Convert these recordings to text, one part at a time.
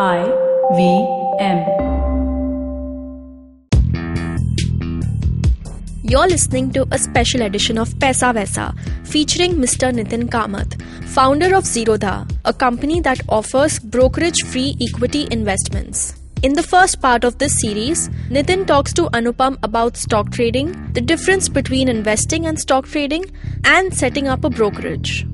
I V M. You're listening to a special edition of Paisa Vaisa featuring Mr. Nithin Kamath, founder of Zerodha, a company that offers brokerage free equity investments. In the first part of this series, Nithin talks to Anupam about stock trading, the difference between investing and stock trading, and setting up a brokerage.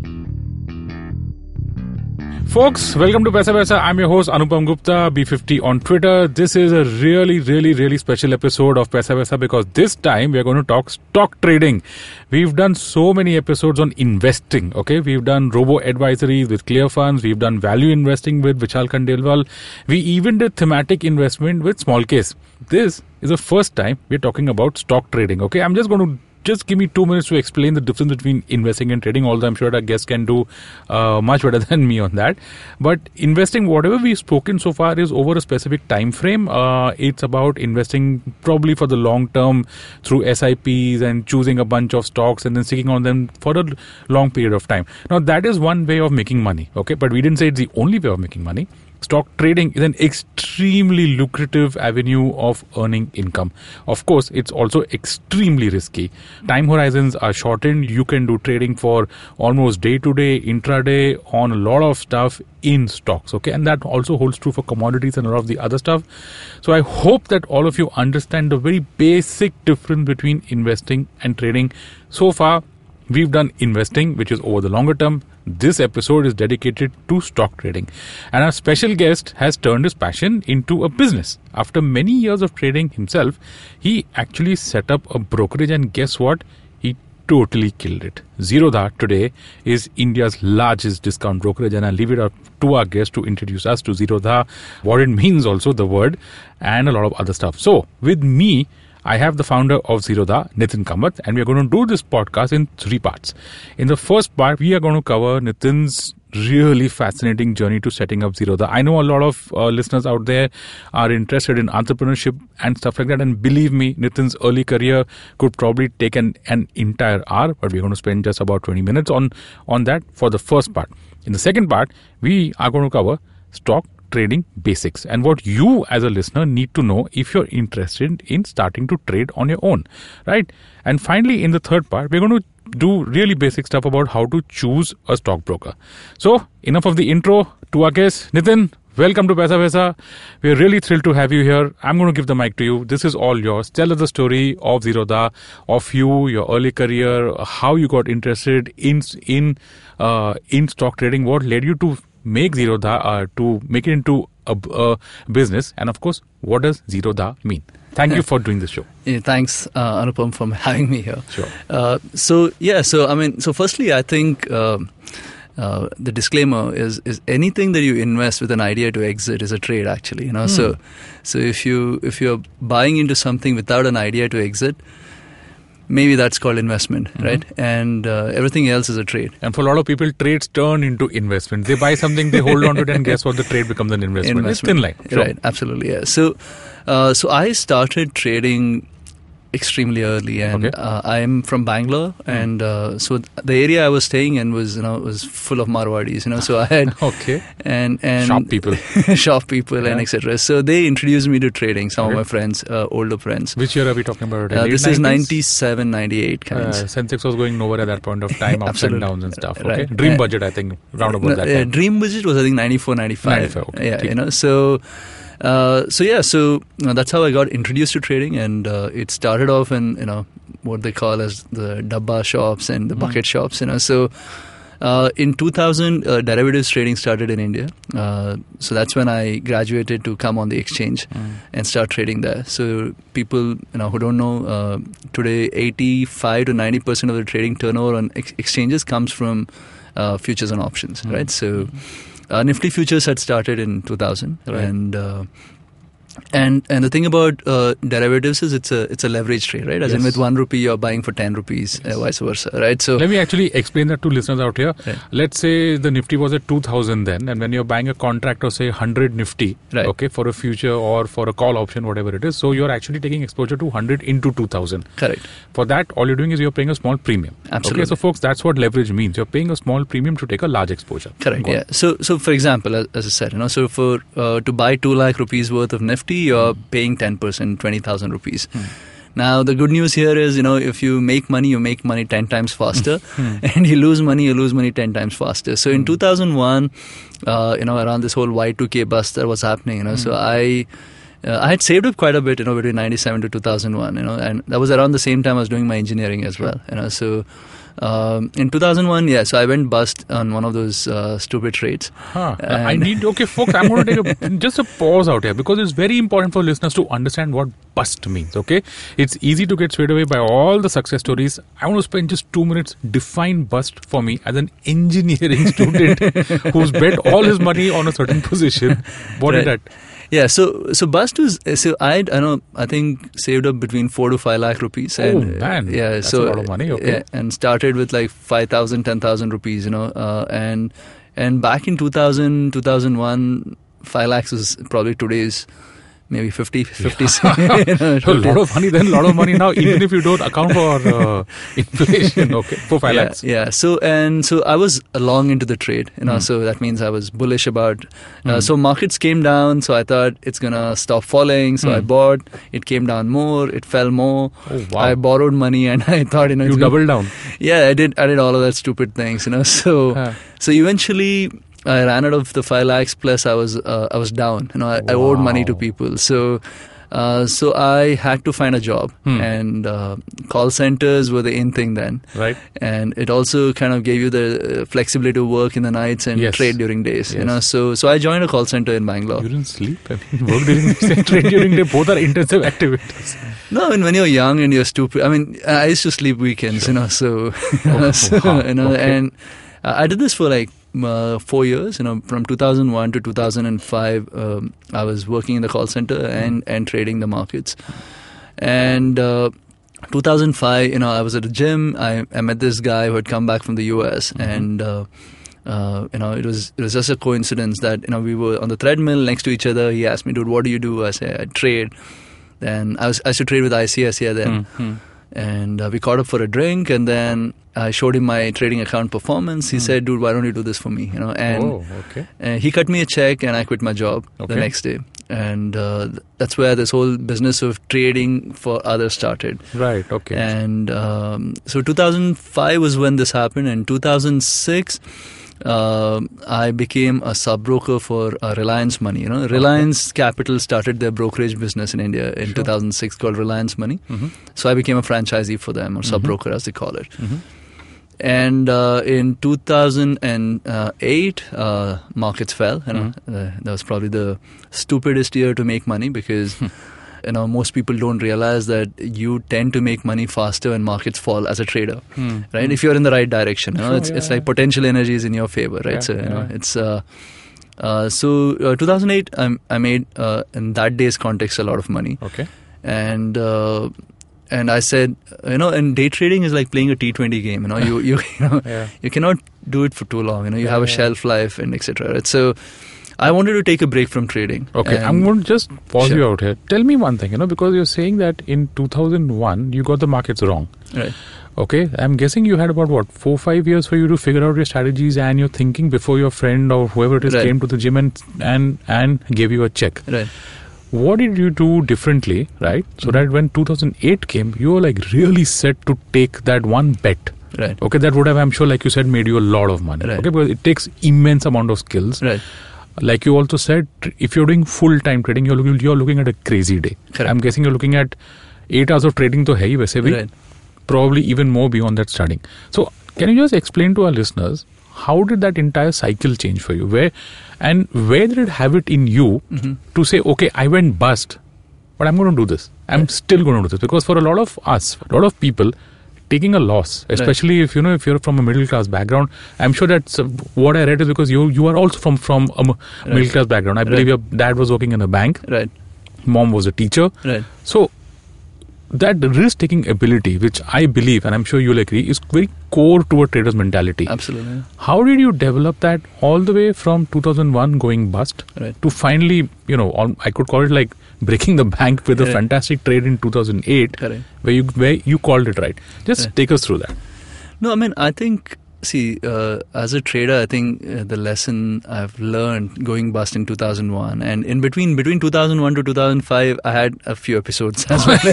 Folks, welcome to Paisa Vaisa. I'm your host Anupam Gupta, B50 on Twitter. This is a really, really, really special episode of Paisa Vaisa because this time we are going to talk stock trading. We've done so many episodes on investing. Okay, we've done robo advisories with Clear Funds. We've done value investing with Vishal Khandelwal. We even did thematic investment with Small Case. This is the first time we're talking about stock trading. Okay, I'm just going to just give me two minutes to explain the difference between investing and trading. Although I'm sure our guests can do uh, much better than me on that. But investing, whatever we've spoken so far, is over a specific time frame. Uh, it's about investing probably for the long term through SIPs and choosing a bunch of stocks and then sticking on them for a long period of time. Now that is one way of making money. Okay, but we didn't say it's the only way of making money stock trading is an extremely lucrative avenue of earning income. Of course, it's also extremely risky. Time horizons are shortened. You can do trading for almost day to day, intraday on a lot of stuff in stocks. Okay. And that also holds true for commodities and a lot of the other stuff. So I hope that all of you understand the very basic difference between investing and trading. So far, we've done investing, which is over the longer term. This episode is dedicated to stock trading. And our special guest has turned his passion into a business. After many years of trading himself, he actually set up a brokerage, and guess what? He totally killed it. Zerodha today is India's largest discount brokerage, and I leave it up to our guest to introduce us to Zerodha, what it means, also the word, and a lot of other stuff. So, with me, I have the founder of Zerodha, Nithin Kamath, and we are going to do this podcast in three parts. In the first part, we are going to cover Nithin's really fascinating journey to setting up Zerodha. I know a lot of uh, listeners out there are interested in entrepreneurship and stuff like that. And believe me, Nithin's early career could probably take an, an entire hour, but we're going to spend just about 20 minutes on, on that for the first part. In the second part, we are going to cover stock trading basics and what you as a listener need to know if you're interested in starting to trade on your own right and finally in the third part we're going to do really basic stuff about how to choose a stockbroker so enough of the intro to our guest nithin welcome to Paisa Vaisa. We're really thrilled to have you here. I'm going to give the mic to you. This is all yours. Tell us the story of Zerodha, of you, your early career, how you got interested in in uh, in stock trading, what led you to make Zerodha uh, to make it into a, a, business, and of course, what does Zerodha mean? Thank you for doing this show. Yeah, thanks, uh, Anupam, for having me here. Sure. Uh, so yeah, so I mean, so firstly, I think. Um, uh, the disclaimer is is anything that you invest with an idea to exit is a trade actually you know mm. so so if you if you're buying into something without an idea to exit maybe that's called investment, mm-hmm. right? And uh, everything else is a trade. And for a lot of people, trades turn into investment. They buy something, they hold on to it, and guess what? The trade becomes an investment. investment. It's thin line. Sure. Right, absolutely, yeah. So, uh, so I started trading extremely early, and okay. uh, I'm from Bangalore, mm. and uh, so the area I was staying in was you know was full of Marwadis, you know. So I had okay and and shop people, shop people, yeah. and etc. So they introduced me to trading. Some okay. of my friends, uh, older friends. Which year are we talking about? Uh, this 90s? is 97, 98 kinds. Uh, Sensex was going nowhere at that point of time, ups and downs and stuff. Okay, right. dream budget, I think, round about no, that. Time. Dream budget was I think 94, 95. 95 okay. Yeah, you know so. Uh, so yeah, so uh, that's how I got introduced to trading, and uh, it started off in you know what they call as the dabba shops and the mm. bucket shops. You know, so uh, in 2000, uh, derivatives trading started in India. so that's when I graduated to come on the exchange mm. and start trading there. So people you know who don't know today, 85 to 90 percent of the trading turnover on ex- exchanges comes from futures and options, mm. right? So. Uh, Nifty futures had started in 2000, right. and uh, And and the thing about uh, derivatives is it's a it's a leverage trade, right? As in with one rupee you're buying for ten rupees, uh, vice versa, right? So Let me actually explain that to listeners out here. Right. Let's say the Nifty was at 2000 then, and when you're buying a contract of say 100 Nifty, Right. okay, for a future or for a call option, whatever it is, so you're actually taking exposure to 100 into 2000. correct. For that, all you're doing is you're paying a small premium. Absolutely. Okay, so folks, that's what leverage means. You're paying a small premium to take a large exposure. Correct. Go on. Yeah. So, so for example, as, as I said, you know, so for uh, to buy two lakh rupees worth of Nifty, you're Hmm. paying ten percent, twenty thousand rupees. Now, the good news here is, you know, if you make money, you make money ten times faster, Hmm. and you lose money, you lose money ten times faster. So, in two thousand one, uh, you know, around this whole Y two K bust that was happening, you know, so Hmm. I. Uh, I had saved up quite a bit, you know, between '97 to 2001, you know, and that was around the same time I was doing my engineering as well, you know. So, um, in 2001, yeah, so I went bust on one of those uh, stupid trades. Huh. I need okay, folks. I'm going to take a, just a pause out here because it's very important for listeners to understand what bust means. Okay, it's easy to get swayed away by all the success stories. I want to spend just two minutes define bust for me as an engineering student who's bet all his money on a certain position. What is Right. that? Yeah, so so bust was so I I know I think saved up between four to five lakh rupees. Oh, and, man. yeah, That's so a lot of money, okay. yeah, and started with like 5,000, 10,000 rupees, you know, uh, and and back in 2000, 2001, five lakhs was probably today's maybe 50, 50 you know, A lot of money, then a lot of money now, even if you don't account for uh, inflation. Okay, for five yeah. Yeah. So and so I was long into the trade, you know. Hmm. So that means I was bullish about. Uh, Hmm. So markets came down, so I thought it's gonna stop falling. So I Hmm. bought. It came down more. It fell more. Oh wow! I borrowed money, and I thought, you know, you it's gonna- doubled down. Yeah, I did. I did all of that stupid things, you know. So Huh. so eventually. I ran out of the five lakhs. Plus, I was uh, I was down. You know, I, I owed money to people. So, uh, so I had to find a job, Hmm. and uh, call centers were the in thing then Right. and it also kind of gave you the flexibility to work in the nights and Yes. trade during days you know so so i joined a call center in bangalore You didn't sleep. I mean, work during day, trade during day. Both are intensive activities. no and when you're young and you're stupid i mean i used to sleep weekends you know so, so, wow. you know Okay. and uh, i did this for like uh, four years you know from 2001 to 2005 um, i was working in the call center and and trading the markets and uh, 2005 you know i was at a gym i, I met this guy who had come back from the us and uh, uh, you know, it was it was just a coincidence that you know we were on the treadmill next to each other. He asked me, "Dude, what do you do?" I said, "I trade." Then I was I used to trade with ICS here then, Hmm. And uh, we caught up for a drink, and then I showed him my trading account performance. He said, "Dude, why don't you do this for me?" You know, and oh, okay. uh, he cut me a check, and I quit my job Okay. the next day, and uh, that's where this whole business of trading for others started. Right. Okay. And um, so 2005 was when this happened. And 2006, um I became a sub broker for uh, Reliance Money. You know, Reliance Capital started their brokerage business in India in Sure. 2006 called Reliance Money. Mhm. So I became a franchisee for them or sub broker as they call it. Mhm. And uh, in 2008, uh, markets fell. You know, Mm-hmm. uh, that was probably the stupidest year to make money because Hmm. You know most people don't realize that you tend to make money faster when markets fall as a trader, Hmm. right? If you're in the right direction, you know, Sure, it's yeah, it's yeah. like potential energy is in your favor, right? Yeah, so you know, it's. Uh, uh, so uh, 2008, um, I made uh, in that day's context a lot of money Okay. and uh, and I said, you know, and day trading is like playing a T20 game. You know, you you you know, Yeah. you cannot do it for too long. You know, you Yeah, have a yeah. shelf life and etc. Right? So, I wanted to take a break from trading. Okay, I'm going to just pause Sure. you out here. Tell me one thing, you know, because you're saying that in 2001 you got the markets wrong. Right. Okay, I'm guessing you had about what four, five years for you to figure out your strategies and your thinking before your friend or whoever it is Right. came to the gym and and and gave you a check. Right. What did you do differently, right? So Mhm. that when 2008 came, you were like really set to take that one bet. Right. Okay, that would have, I'm sure, like you said, made you a lot of money. Right. Okay, because it takes immense amount of skills. Right Like you also said, tr- if you're doing full time trading, you're looking you're looking at a crazy day. Correct. I'm guessing you're looking at eight hours of trading to hai वैसे भी Right. probably even more beyond that starting. So can you just explain to our listeners how did that entire cycle change for you? Where and where did it have it in you Mhm. to say, okay, I went bust, but I'm going to do this. I'm still going to do this because for a lot of us, a lot of people. Taking a loss, especially if you know if you're from a middle class background, I'm sure that's uh, what I read is because you you are also from from a m- middle class background. I believe Right. your dad was working in a bank, Right. Mom was a teacher. Right. So that risk taking ability, which I believe, and I'm sure you'll agree, is very core to a trader's mentality. Absolutely. How did you develop that all the way from 2001 going bust Right. to finally, you know, all, I could call it like breaking the bank with a fantastic trade in 2008, Correct. where you where you called it right. Just take us through that. No, I mean, I think, see, uh, as a trader, I think uh, the lesson I've learned going bust in 2001 and in between between 2001 to 2005, I had a few episodes as well.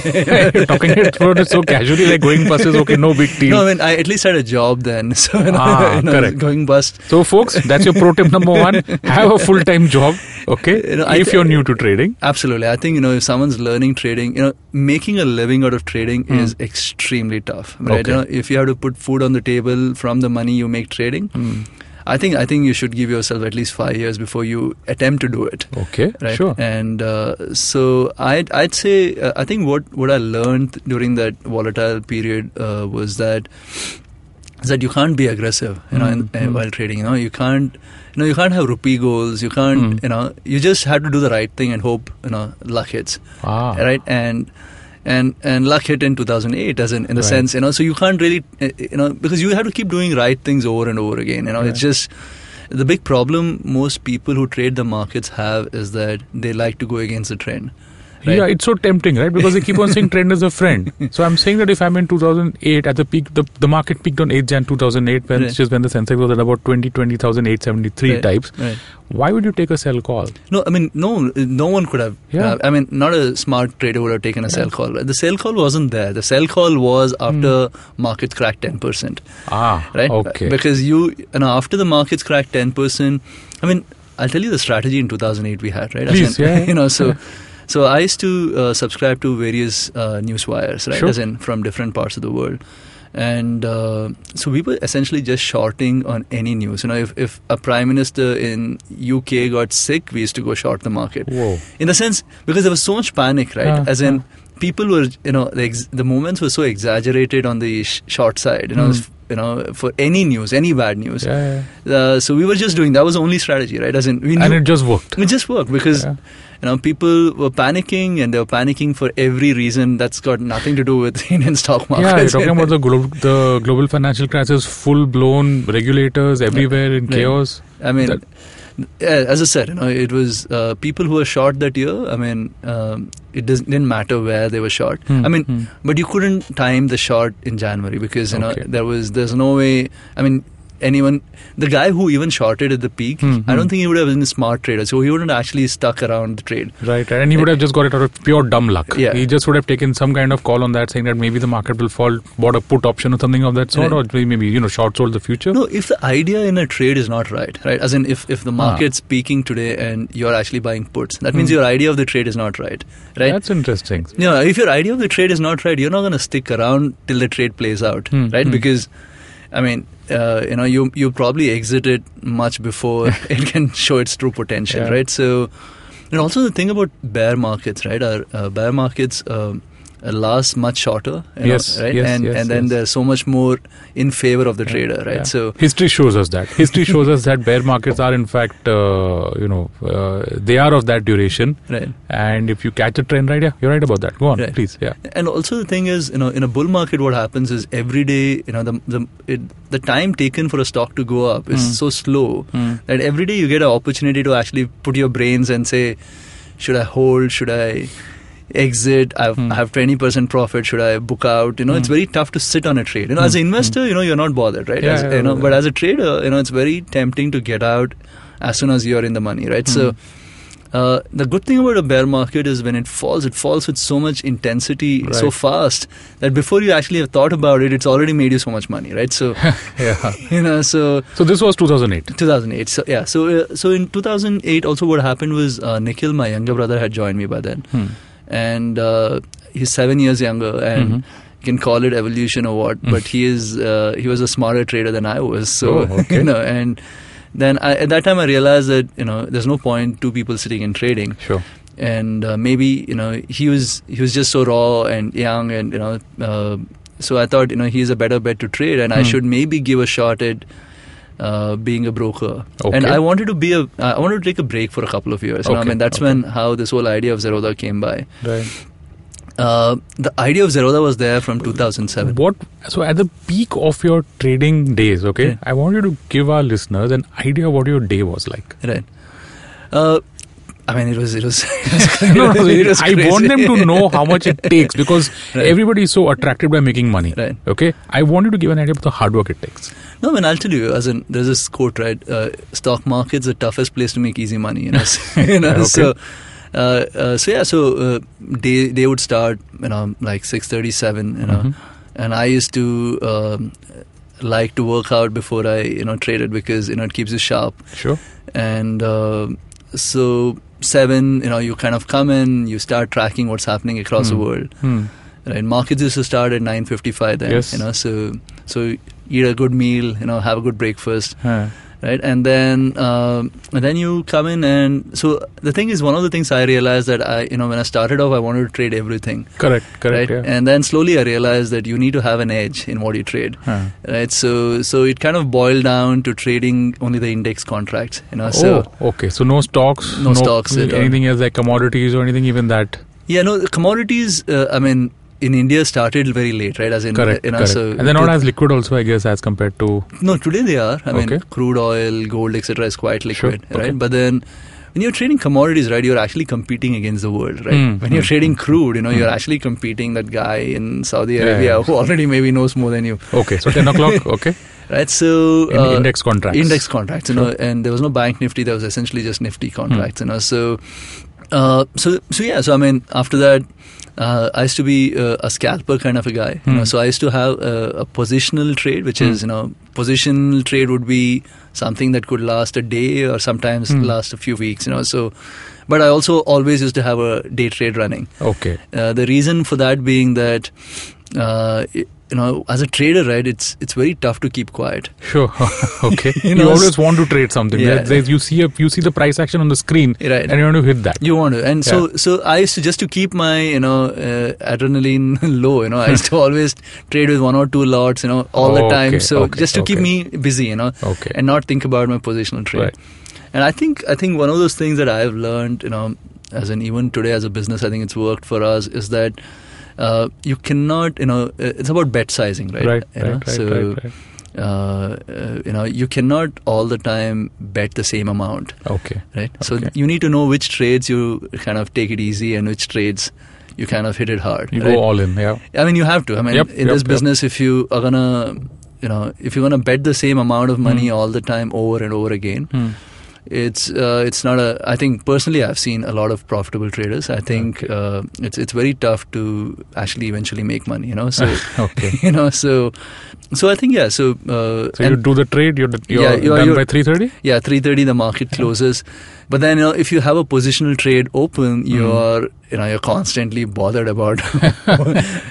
You're talking it so casually, like going bust is okay, no big deal. no, I mean, I at least had a job then. So, Ah, you know, correct. going bust. So, folks, that's your pro tip number one. Have a full time job, okay? You know, if thi- you're new to trading. Absolutely. I think, you know, if someone's learning trading, you know, making a living out of trading Hmm. is extremely tough. Right? Okay. You know, if you have to put food on the table from the money you make trading, Hmm. I think I think you should give yourself at least five years before you attempt to do it. Okay, Right. sure. And uh, so I'd I'd say uh, I think what what I learned during that volatile period uh, was that is that you can't be aggressive, you know, in, Mm, uh, mm. while trading. You know, you can't, you know, you can't have rupee goals. You can't, Mm. you know, you just have to do the right thing and hope, you know, luck hits, Ah, right? And and and luck hit in 2008, as in in the Right. sense, you know, so you can't really, uh, you know, because you have to keep doing right things over and over again. You know, it's just. The big problem most people who trade the markets have is that they like to go against the trend. Right? Yeah, it's so tempting, right? Because they keep on saying trend is a friend. So I'm saying that if I'm in 2008 at the peak, the, the market peaked on 8 Jan 2008, when Right. just when the Sensex was at about 20, 20,873 Right, types. Right. Why would you take a sell call? No, I mean, no, no one could have. Yeah. uh, I mean, not a smart trader would have taken a sell call. The sell call wasn't there. The sell call was after Hmm. markets cracked ten percent, Ah, right? okay. Because you, you know, after the markets cracked ten percent, I mean, I'll tell you the strategy in 2008 we had, right? Please, in, yeah, yeah. You know, so. So I used to uh, subscribe to various uh, news wires, right? Sure. As in from different parts of the world, and uh, so we were essentially just shorting on any news. You know, if, if a prime minister in UK got sick, we used to go short the market Whoa. in the sense because there was so much panic right Yeah, as in yeah. people were you know the, ex- the moments were so exaggerated on the sh- short side you know Mm. you know for any news any bad news Yeah, yeah. uh, so we were just doing that was the only strategy right as in we knew And it just worked. it just worked because Yeah. You know people were panicking and they were panicking for every reason that's got nothing to do with Indian stock market Yeah, you're talking about the, glo- the global financial crisis, full blown regulators everywhere in chaos. I mean, That- as I said, you know, it was uh, people who were short that year. I mean, um, it doesn't, didn't matter where they were short. Hmm, I mean, hmm. but you couldn't time the short in January because you Okay. know there was there's no way. I mean, anyone, the guy who even shorted at the peak, Hmm, I hmm. don't think he would have been a smart trader. So he wouldn't have actually stuck around the trade. Right. And he would have just got it out of pure dumb luck. Yeah. He just would have taken some kind of call on that, saying that maybe the market will fall, bought a put option or something of that sort, Right. or maybe, you know, short sold the future. No, if the idea in a trade is not right, right? As in, if, if the Ah. market's peaking today and you're actually buying puts, that means Hmm. your idea of the trade is not right, right? That's interesting. you know, if your idea of the trade is not right, you're not going to stick around till the trade plays out, Hmm, right? hmm. Because, I mean, uh, you know, you you probably exit it much before it can show its true potential, Yeah. right? So, and also the thing about bear markets, right? Are uh, bear markets um, last much shorter, Yes, know, right? yes, and yes, and then yes. there's so much more in favor of the trader, right? Yeah. So. history shows us that. History shows us that bear markets are, in fact, uh, you know, uh, they are of that duration. Right. And if you catch a trend right, yeah, you're right about that. Go on, Right. please. Yeah. And also the thing is, you know, in a bull market, what happens is every day, you know, the the it, the time taken for a stock to go up is Hmm. so slow Hmm. that every day you get an opportunity to actually put your brains and say, should I hold? Should I exit? I've, Hmm. I have twenty percent profit. Should I book out? You know, it's Hmm. very tough to sit on a trade. You know, as an Hmm. investor, you know, you're not bothered, right? Yeah, As- yeah, you know, yeah. but as a trader, you know, it's very tempting to get out as soon as you're in the money, right? So. Hmm. Uh, the good thing about a bear market is when it falls, it falls with so much intensity so fast that before you actually have thought about it, it's already made you so much money, right? So, yeah. you know, so So this was 2008. 2008. So yeah, so uh, so in 2008, also what happened was uh, Nikhil, my younger brother, had joined me by then, Hmm. And uh, he's seven years younger, and Mhm. you can call it evolution or what, Mm. but he is uh, he was a smarter trader than I was. So Oh, okay. you know, and then I, at that time I realized that you know there's no point two people sitting and trading Sure. and uh, maybe you know he was he was just so raw and young and you know uh, so I thought you know he's a better bet to trade and I Hmm. should maybe give a shot at uh, being a broker. Okay. And I wanted to be a, I wanted to take a break for a couple of years. Know, I mean, that's okay. when how this whole idea of Zerodha came by. Right. Uh, the idea of Zerodha was there from 2007. What? So at the peak of your trading days, okay, Yeah. I want you to give our listeners an idea what your day was like. Right. Uh, I mean, it was, it was, no, no, it was I want them to know how much it takes because Right. everybody is so attracted by making money. Right. Okay, I want you to give an idea of the hard work it takes. No, I mean, I'll tell you. As in, there's this quote, right? Uh, stock market's the toughest place to make easy money. You know, So- you know. Okay. So, uh, uh, so yeah. So uh, they they would start, you know, like six thirty seven. You know, Mhm. and I used to um, like to work out before I you know traded because you know it keeps you sharp. Sure. And uh, so seven, you know, you kind of come in, you start tracking what's happening across the Hmm. world. Hmm. Right, markets used to start at nine fifty five. Then Yes. you know, so so eat a good meal, you know, have a good breakfast, Huh. Right, and then um, and then you come in and so the thing is, one of the things I realized that I you know when I started off, I wanted to trade everything, Correct. Correct. right, Yeah. and then slowly I realized that you need to have an edge in what you trade. Huh. Right, so so it kind of boiled down to trading only the index contracts, you know. So oh, okay. So no stocks, No stocks at all. anything else like commodities or anything, even that. yeah, no commodities. Uh, I mean, in India started very late, right? As in, Correct. you know, correct. so and they're not as liquid also, I guess, as compared to. No, today they are. I mean, crude oil, gold, etc. is quite Sure, liquid, okay. right? But then, when you're trading commodities, right, you're actually competing against the world, right? Mm, when you're mm, trading mm, crude, you know, mm. you're actually competing that guy in Saudi Arabia yeah. who already maybe knows more than you, Okay, so 10 o'clock. Okay. right? So In uh, index contracts. index contracts, you Sure. know, and there was no bank nifty. There was essentially just nifty Hmm. contracts, you know. So, uh, so so yeah. So I mean, after that. Uh, I used to be uh, a scalper kind of a guy, you Hmm. know. So I used to have a, a positional trade, which Hmm. is you know, positional trade would be something that could last a day or sometimes Hmm. last a few weeks, you know. So, but I also always used to have a day trade running. Okay. Uh, the reason for that being that, uh, i- you know, as a trader, right, it's it's very tough to keep quiet. Sure. okay. You you, know, always want to trade something. Yeah. There- you see a you see the price action on the screen, Right. and you want to hit that. You want to, and so so I used to just to keep my you know uh, adrenaline low. You know, I used to always trade with one or two lots. You know, all the Okay, time. So okay, just to keep me busy. You know, Okay. and not think about my positional trade. Right. And I think I think one of those things that I've learned, you know, as an even today as a business, I think it's worked for us is that uh, you cannot, you know, uh, it's about bet sizing, right? Right. You Right. know, Right. so right. Right. Uh, uh, you know, you cannot all the time bet the same amount, Okay. right? So Okay. you need to know which trades you kind of take it easy and which trades you kind of hit it hard. You right? go all in. Yeah. I mean, you have to. I mean, Yep, in yep, this yep. business, if you are gonna, you know, if you're gonna bet the same amount of money Hmm. all the time over and over again, Hmm. It's uh, it's not a. I think personally, I've seen a lot of profitable traders. I think uh, it's it's very tough to actually eventually make money. You know, so okay. you know, so so I think yeah. So uh, So you do the trade. You're, you're Yeah, you're- done you're- by three thirty. yeah, three thirty the market closes. But then you know, if you have a positional trade open, you Mm. are you know you're constantly bothered about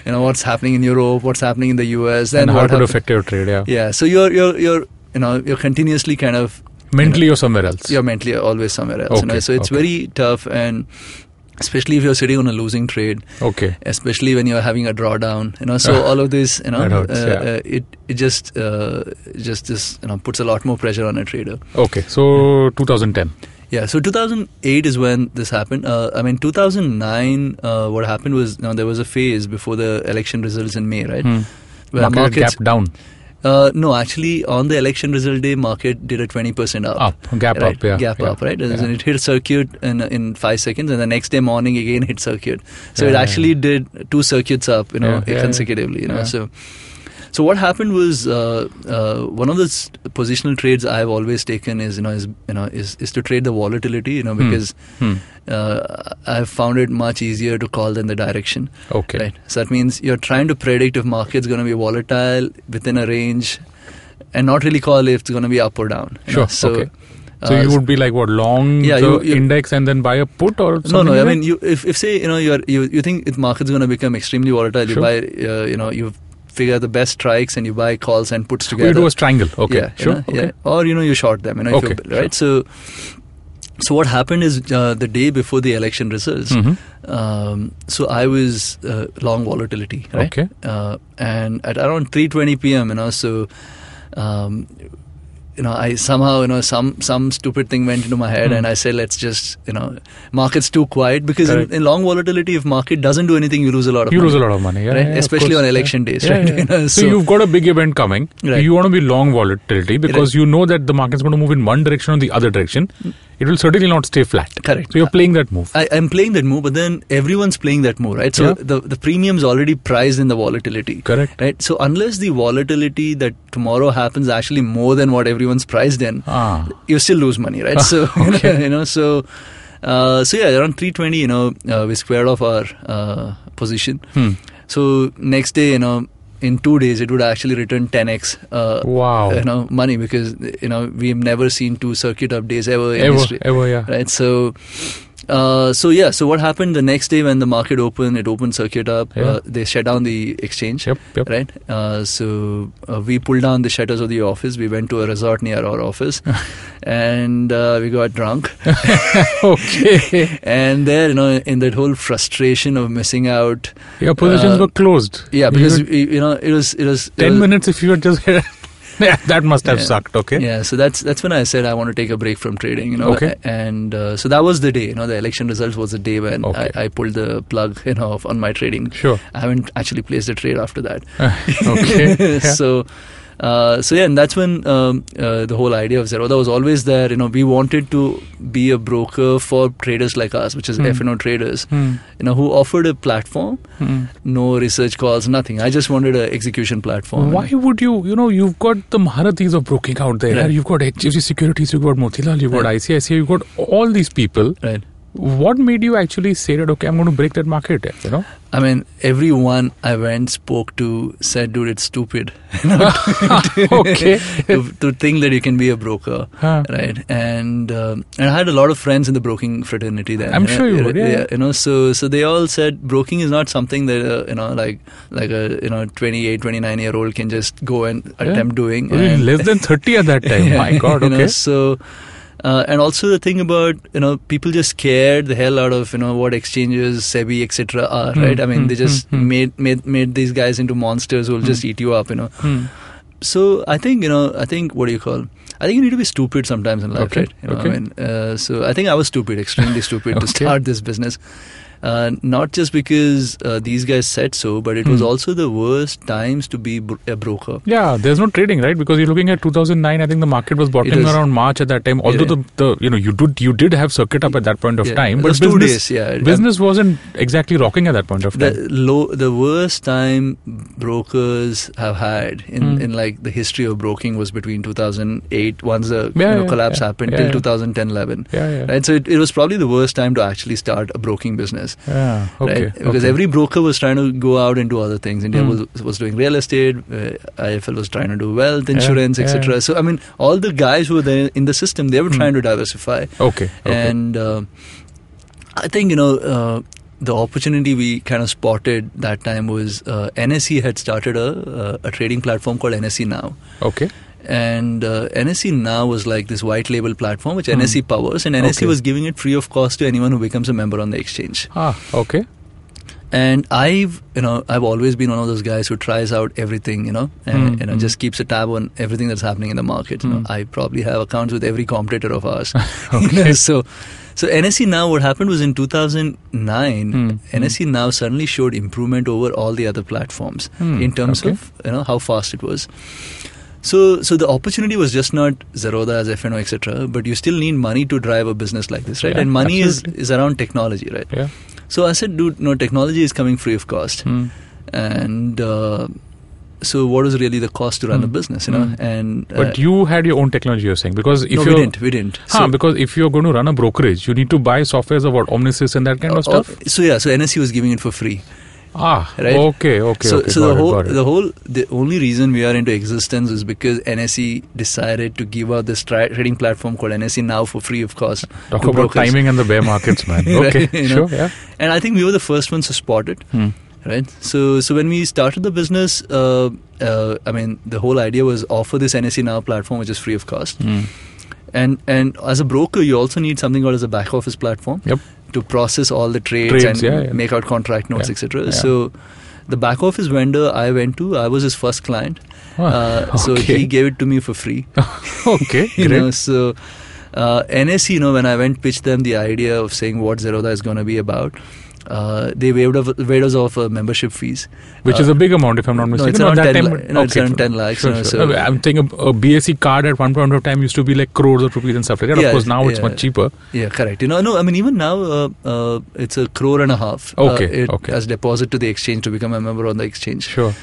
you know what's happening in Europe, what's happening in the US, then And how it could affect your trade. Yeah. Yeah, so you're you're you're you know you're continuously kind of Mentally, you're somewhere else. you're mentally always somewhere else. you know? Okay, So it's okay. very tough, and especially if you're sitting on a losing trade, Okay. especially when you're having a drawdown. You know, so all of this, you know, hurts, uh, yeah. uh, it it just uh, just just you know puts a lot more pressure on a trader. Okay. So 2010. Yeah, so 2008 is when this happened. Uh, I mean, 2009, uh, what happened was, you know, there was a phase before the election results in May, right? Hmm. Where Market markets- gap down. Uh, no, actually, on the election result day, market did a 20% up. Up. Gap right? up. Yeah. Gap yeah. up, right? And Yeah. it hit circuit in in five seconds, and the next day morning again hit circuit. So it Yeah. actually did two circuits up, you know, consecutively. You know, so so what happened was uh, uh, one of the positional trades I've always taken is you know is you know is is to trade the volatility, you know, Hmm. because Hmm. uh, I've found it much easier to call than the direction. Okay. Right. So that means you're trying to predict if market's going to be volatile within a range, and not really call if it's going to be up or down. Sure, know. So, okay. So uh, you would be like what long Yeah, the you- you- index and then buy a put or something no, no. like I mean, you if, if say you know you're you you think if market's going to become extremely volatile, you buy uh, you know you figure out the best strikes and you buy calls and puts together. you do a strangle. Okay. Yeah, you sure. know, okay. yeah. Or you know you short them. You know, Okay, you, right? So. So what happened is uh, the day before the election results. Mhm. Um, so I was uh, long volatility, right? Okay. Uh, and at around 3:20 p.m., you know, so um, you know, I somehow, you know, some some stupid thing went into my head, Hmm. and I said, let's just, you know, market's too quiet because in, in long volatility, if market doesn't do anything, you lose a lot of You money. lose a lot of money, yeah, Right? yeah, Especially course, on election days, right? You know, so, so- you've got a big event coming. Right. You want to be long volatility because you know that the market's going to move in one direction or the other direction. It will certainly not stay flat. Correct. So you're playing that move. I, I'm playing that move, but then everyone's playing that move, right? So Yeah. the the premium's already priced in the volatility. Correct. Right. So unless the volatility that tomorrow happens actually more than what everyone's priced in, Ah. you still lose money, right? So you know, so uh, so yeah, around 320, you know, uh, we squared off our uh, position. Hmm. So next day, you know, in two days, it would actually return 10x. Uh, Wow. You know, money because you know we've never seen two circuit up days ever in Ever, history ever, yeah. right? So, uh, so yeah. So what happened the next day when the market opened? It opened circuit up. Yeah. Uh, they shut down the exchange. Yep, yep. Right. Uh, so uh, we pulled down the shutters of the office. We went to a resort near our office, and uh, we got drunk. okay. and there, you know, in that whole frustration of missing out. Your positions were closed. Yeah, because you, you know it was it was it 10 was- minutes if you had just. yeah, that must have Yeah. sucked, okay? Yeah, so that's that's when I said I want to take a break from trading, you know. Okay. And uh, so that was the day, you know, the election results was the day when Okay. I, I pulled the plug, you know, on my trading. Sure. I haven't actually placed a trade after that. okay. Yeah. so, uh, so yeah, and that's when um, uh, the whole idea of Zerodha was always there. You know, we wanted to be a broker for traders like us, which is Hmm. F&O traders. Hmm. You know, who offered a platform, Hmm. no research calls, nothing. I just wanted an execution platform. Why would you, you know, you've got the Maharathis of broking out there. Right. You've got HDFC Securities, you've got Motilal, you've got Right. ICICI, you've got all these people. Right. What made you actually say that, okay, I'm going to break that market, you know? I mean, everyone I went spoke to said, "Dude, it's stupid." You know, okay. to, to think that you can be a broker, Huh. right? And um, and I had a lot of friends in the broking fraternity then. I'm know, sure you would, yeah. You know, so so they all said broking is not something that uh, you know, like like a you know 28, 29 year old can just go and Yeah. attempt doing. You And- less than 30 at that time. Yeah, My God, you know, okay. so, uh, and also the thing about you know people just scared the hell out of you know what exchanges, SEBI, etc. are Hmm, right. I mean hmm, they just hmm. made made made these guys into monsters who will Hmm. just eat you up. You know. Hmm. So I think you know I think what do you call? I think you need to be stupid sometimes in life, Okay, right? You know, okay. I mean, uh, so I think I was stupid, extremely stupid to start this business. Uh, not just because uh, these guys said so, but it was Hmm. also the worst times to be bro- a broker. Yeah, there's no trading, right? Because you're looking at 2009. I think the market was bottoming around March at that time. Although Yeah. the, the you know you did you did have circuit up at that point of Yeah, time, but business days, yeah. business wasn't exactly rocking at that point of the time. low the worst time brokers have had in, Hmm. in like the history of broking was between 2008 once the you know, collapse happened till yeah. 2010 11 yeah, yeah, right so it, it was probably the worst time to actually start a broking business yeah. Okay, right because okay. every broker was trying to go out and do other things india Hmm. was, was doing real estate uh, IIFL was trying to do wealth insurance yeah. etc so i mean all the guys who were there in the system they were Hmm. trying to diversify okay, okay. and uh, I think you know uh, the opportunity we kind of spotted that time was uh, NSE had started a, uh, a trading platform called NSE Now, okay, and uh, NSE Now was like this white label platform which Hmm. NSE powers, and NSE Okay. was giving it free of cost to anyone who becomes a member on the exchange. ah, okay, And I've you know I've always been one of those guys who tries out everything, you know, and Hmm, you know hmm. just keeps a tab on everything that's happening in the market. You know, Hmm. I probably have accounts with every competitor of ours. Okay. so, so NSE now what happened was in 2009, Hmm, NSE now suddenly showed improvement over all the other platforms Hmm, in terms okay. of you know how fast it was. So, so the opportunity was just not Zerodha as FNO, etc. But you still need money to drive a business like this, right? Yeah, and money is absolutely. is around technology, right? yeah. So I said, dude, no, technology is coming free of cost, Hmm. and uh, so what is really the cost to run a Hmm. business, you know? Hmm. And uh, But you had your own technology, you're saying, because if no, we didn't, we didn't. Huh, because if you're going to run a brokerage, you need to buy softwares of what Omnesys and that kind of uh, stuff. so yeah, so NSE was giving it for free. Ah, Right. okay, okay, so okay. so the whole it. the whole the only reason we are into existence is because NSE decided to give out this tra- trading platform called NSE Now for free of cost. Talk about brokers. timing and the bear markets, man. Right, Okay, know. sure, yeah. And I think we were the first ones to spot it. Hmm. right so so when we started the business uh, uh, i mean the whole idea was offer this nse now platform which is free of cost Hmm. and and as a broker you also need something called as a back office platform Yep. To process all the trades, Trades, and yeah, yeah. make out contract notes Yeah, etc so the back office vendor I went to, I was his first client. Oh, Uh, So he gave it to me for free. okay, you great. know, so uh, NSE, you know, when I went pitch them the idea of saying what Zerodha is going to be about, uh, they waived, off, waived us off uh, membership fees. Which Uh, is a big amount, if I'm not no, mistaken. it's At around that 10 time, la- no, it's around 10 lakhs, Sure, you know, sure. so- I'm thinking a, a BSE card at one point of time used to be like crores of rupees and stuff like that. Yeah, of course, now it's much cheaper. Yeah, correct. You know, no, I mean, even now, uh, uh, it's a crore and a half. Okay, uh, it, okay. As deposit to the exchange to become a member on the exchange. Sure.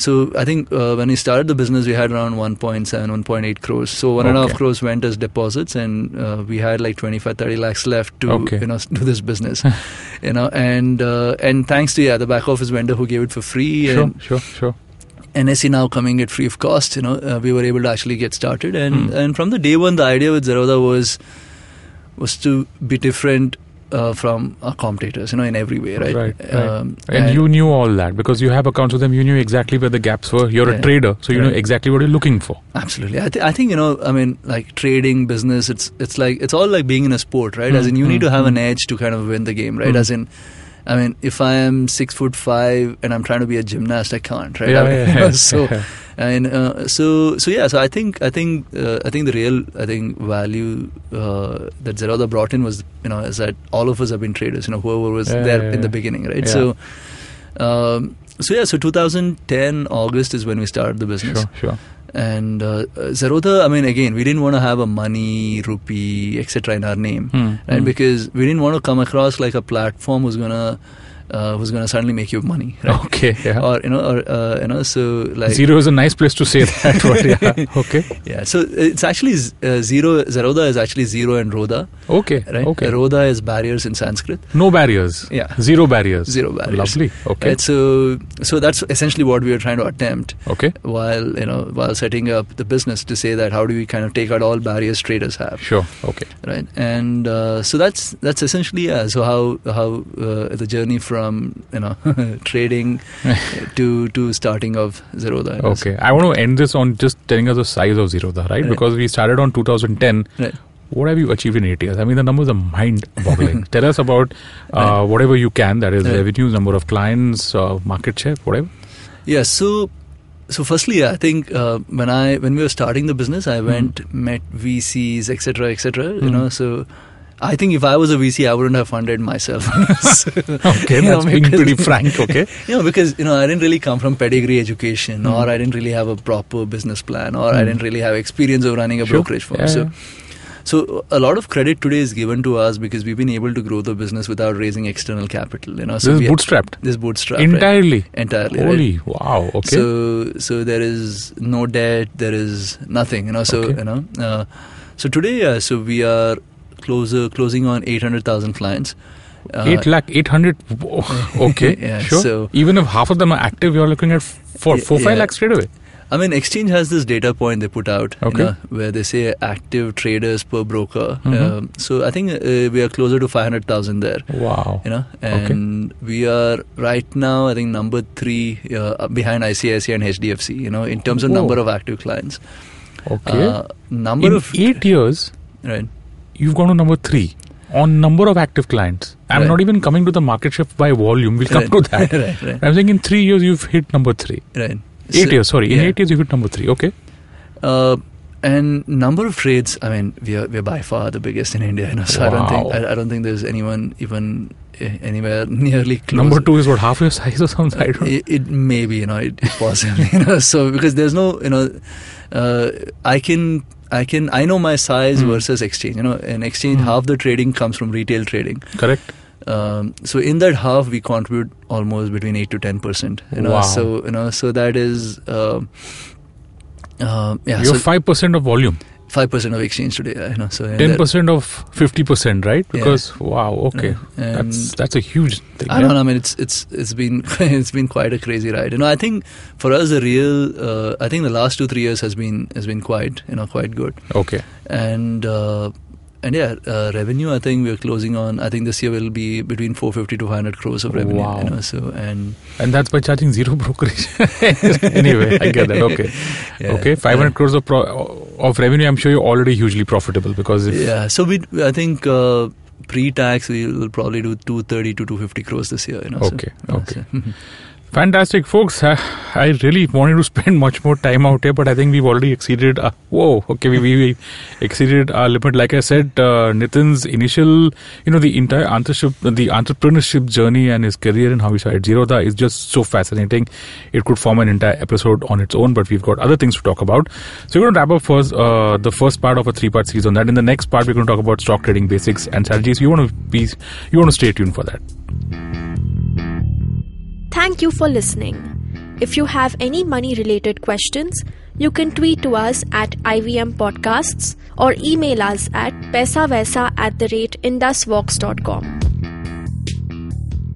So I think uh, when we started the business, we had around 1.7, 1.8 crores. So one and a half Okay. crores went as deposits, and uh, we had like 25, 30 lakhs left to Okay. you know do this business. you know, and uh, and thanks to yeah the back office vendor who gave it for free, Sure, and sure, sure. NSE now coming at free of cost. You know, uh, we were able to actually get started, and Hmm. and from the day one, the idea with Zerodha was was to be different. Uh, from our competitors, you know, in every way, right? Right, right. Um, And, you knew all that because you have accounts with them. You knew exactly where the gaps were. You're a trader, so you know exactly what you're looking for. Absolutely. I, th- I think, you know, I mean, like trading, business, it's it's like, it's all like being in a sport, right? As Mm, in, you need mm, to have mm. an edge to kind of win the game, right? Mm. As in, I mean, if I am six foot five and I'm trying to be a gymnast, I can't, right? Yeah, I mean, yeah, yeah. so, and uh, so, so yeah, so I think, I think, uh, I think the real, I think, value uh, that Zerodha brought in was, you know, is that all of us have been traders, you know, whoever was Yeah, there yeah, in yeah. the beginning, right? So, um, so yeah, so 2010 August is when we started the business. Sure, sure. And uh, Zerodha, I mean, again, we didn't want to have a money, rupee, etc. in our name, Hmm, right? hmm. Because we didn't want to come across like a platform who's gonna uh, who's gonna suddenly make you money, right? Okay, yeah. Or you know, or uh, you know, so like Zero is a nice place to say that. but yeah. Okay. yeah. So it's actually uh, zero. Zerodha is actually zero and Rodha, Okay. right? Okay. Rodha is barriers in Sanskrit. No barriers. Yeah. Zero barriers. Zero barriers. Lovely. Okay. Right? So so that's essentially what we were trying to attempt. Okay. while you know while setting up the business to say that how do we kind of take out all barriers traders have Sure. Okay. right and uh, so that's that's essentially yeah so how how uh, the journey from you know trading to to starting of Zerodha. Okay. I want to end this on just telling us the size of Zerodha, right? Right. Because we started on 2010. Right. What have you achieved in eight years? I mean, the numbers are mind-boggling. Tell us about uh, Right. whatever you can. That is revenues, number of clients, uh, market share, whatever. yeah so so firstly I think uh, when I when we were starting the business I Hmm. went met VCs etc etc you Hmm. know so I think if I was a VC I wouldn't have funded myself So, Okay, you know, being because- pretty frank. Okay. you know because you know i didn't really come from pedigree education Mm. or i didn't really have a proper business plan or i Mm. didn't really have experience of running a Sure. brokerage firm Yeah, so yeah. so a lot of credit today is given to us because we've been able to grow the business without raising external capital you know so this is bootstrapped this bootstrap right? entirely. entirely right? Holy wow. Okay. So so there is no debt, there is nothing, you know. So Okay. you know, uh, so today, uh, so we are closer closing on eight hundred thousand clients. Uh, Eight lakh, eight hundred. Okay, Yeah, sure. so- Even if half of them are active, you're looking at four, Y- four, five yeah. lakhs straight away. I mean, Exchange has this data point they put out, you Okay. know, where they say active traders per broker. Mhm. Um, so I think uh, we are closer to 500,000 there, Wow. you know, and we are right now, I think, number three uh, behind ICICI and HDFC, you know, in terms of Whoa. number of active clients. Okay. Uh, number In of. eight years, Right. You've gone to number three on number of active clients. I'm Right. not even coming to the market share by volume. We'll come Right. to that. right, I'm saying in three years you've hit number three. right. Eight So- years, sorry. In yeah. eight years you hit number three. Okay. Uh, and number of trades, I mean, we are we're by far the biggest in India. You know, so I don't think Wow. I, I don't think there's anyone even eh, anywhere nearly close. Number two is what half your size or something. I don't know. It, it may be, you know, it, it possibly, you know. So because there's no, you know, uh, I can. I can I know my size Hmm. versus exchange. You know, in exchange, Hmm. half the trading comes from retail trading. Correct. Um, so in that half, we contribute almost between eight to ten percent. You know, Wow. so you know, so that is, um uh, yeah, You're so five percent of volume. Five percent of exchange today. You know, so Ten percent of fifty percent, right? Yeah. Because wow, okay, Yeah. that's that's a huge thing. I yeah? don't know. I mean, it's it's it's been it's been quite a crazy ride. You know, I think for us, the real uh, I think the last two three years has been has been quite you know quite good. Okay, And uh, and yeah, uh, revenue. I think we're closing on. I think this year will be between 450 to 500 crores of revenue. Wow. You know, so and and that's by charging zero brokerage. anyway, I get that. Okay, yeah, okay, five hundred yeah. crores of pro- of revenue. I'm sure you're already hugely profitable because if Yeah. So we I think. Uh, Pre-tax, we will probably do 230 to 250 crores this year. You know, Okay, yeah, okay. so- Fantastic, folks. I really wanted to spend much more time out here, but I think we've already exceeded. Whoa, okay, we, we exceeded our limit. Like I said, uh, Nithin's initial, you know, the entire entrepreneurship, the entrepreneurship journey and his career and how he started Zerodha is just so fascinating. It could form an entire episode on its own, but we've got other things to talk about. So we're going to wrap up first uh, the first part of a three-part series on that. In the next part, we're going to talk about stock trading basics and strategies. You want to be, you want to stay tuned for that. Thank you for listening. If you have any money related questions, you can tweet to us at IVM Podcasts or email us at paisavaisa at the rate indusvox.com.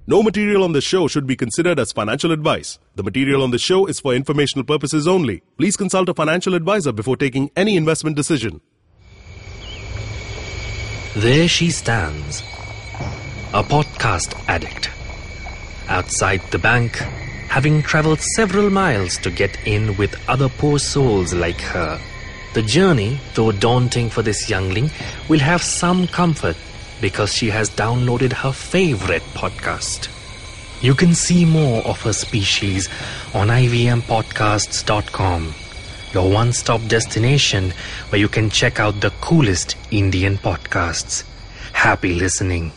No material on this show should be considered as financial advice. The material on this show is for informational purposes only. Please consult a financial advisor before taking any investment decision. There she stands, a podcast addict outside the bank, having traveled several miles to get in with other poor souls like her. The journey, though daunting for this youngling, will have some comfort because she has downloaded her favorite podcast. You can see more of her species on ivmpodcasts.com, your one stop destination where you can check out the coolest Indian podcasts. Happy listening.